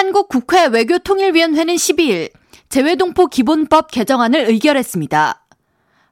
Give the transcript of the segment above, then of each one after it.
한국 국회 외교통일위원회는 12일 재외동포 기본법 개정안을 의결했습니다.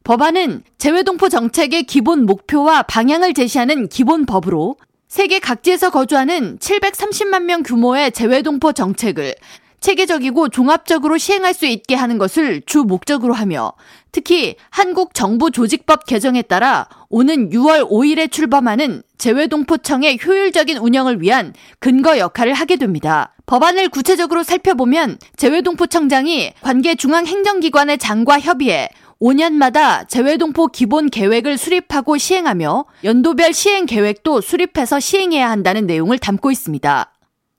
법안은 재외동포 정책의 기본 목표와 방향을 제시하는 기본법으로 세계 각지에서 거주하는 730만 명 규모의 재외동포 정책을 체계적이고 종합적으로 시행할 수 있게 하는 것을 주 목적으로 하며 특히 한국 정부 조직법 개정에 따라 오는 6월 5일에 출범하는 재외동포청의 효율적인 운영을 위한 근거 역할을 하게 됩니다. 법안을 구체적으로 살펴보면 재외동포청장이 관계 중앙행정기관의 장과 협의해 5년마다 재외동포 기본 계획을 수립하고 시행하며 연도별 시행 계획도 수립해서 시행해야 한다는 내용을 담고 있습니다.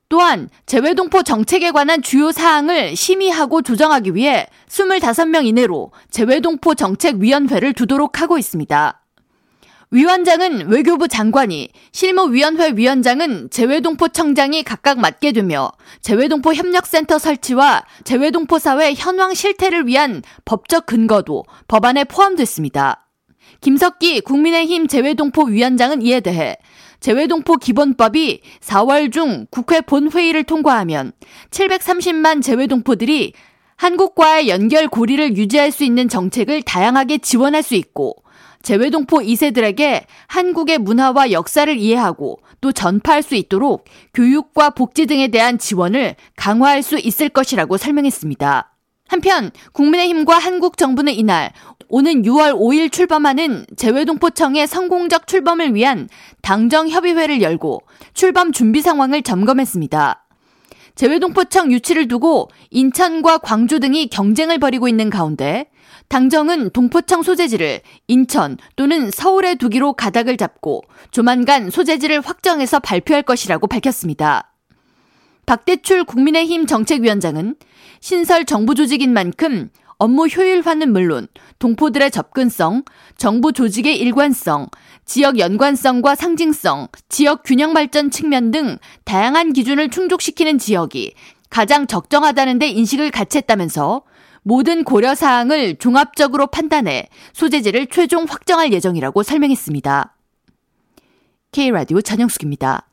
또한 재외동포 정책에 관한 주요 사항을 심의하고 조정하기 위해 25명 이내로 재외동포 정책위원회를 두도록 하고 있습니다. 위원장은 외교부 장관이, 실무위원회 위원장은 재외동포 청장이 각각 맡게 되며 재외동포 협력센터 설치와 재외동포 사회 현황 실태를 위한 법적 근거도 법안에 포함됐습니다. 김석기 국민의힘 재외동포 위원장은 이에 대해 재외동포 기본법이 4월 중 국회 본회의를 통과하면 730만 재외동포들이 한국과의 연결 고리를 유지할 수 있는 정책을 다양하게 지원할 수 있고 재외동포 2세들에게 한국의 문화와 역사를 이해하고 또 전파할 수 있도록 교육과 복지 등에 대한 지원을 강화할 수 있을 것이라고 설명했습니다. 한편 국민의힘과 한국 정부는 이날 오는 6월 5일 출범하는 재외동포청의 성공적 출범을 위한 당정협의회를 열고 출범 준비 상황을 점검했습니다. 재외동포청 유치를 두고 인천과 광주 등이 경쟁을 벌이고 있는 가운데 당정은 동포청 소재지를 인천 또는 서울에 두기로 가닥을 잡고 조만간 소재지를 확정해서 발표할 것이라고 밝혔습니다. 박대출 국민의힘 정책위원장은 신설 정부 조직인 만큼 업무 효율화는 물론 동포들의 접근성, 정부 조직의 일관성, 지역 연관성과 상징성, 지역 균형 발전 측면 등 다양한 기준을 충족시키는 지역이 가장 적정하다는 데 인식을 같이 했다면서 모든 고려 사항을 종합적으로 판단해 소재지를 최종 확정할 예정이라고 설명했습니다. K라디오 전영숙입니다.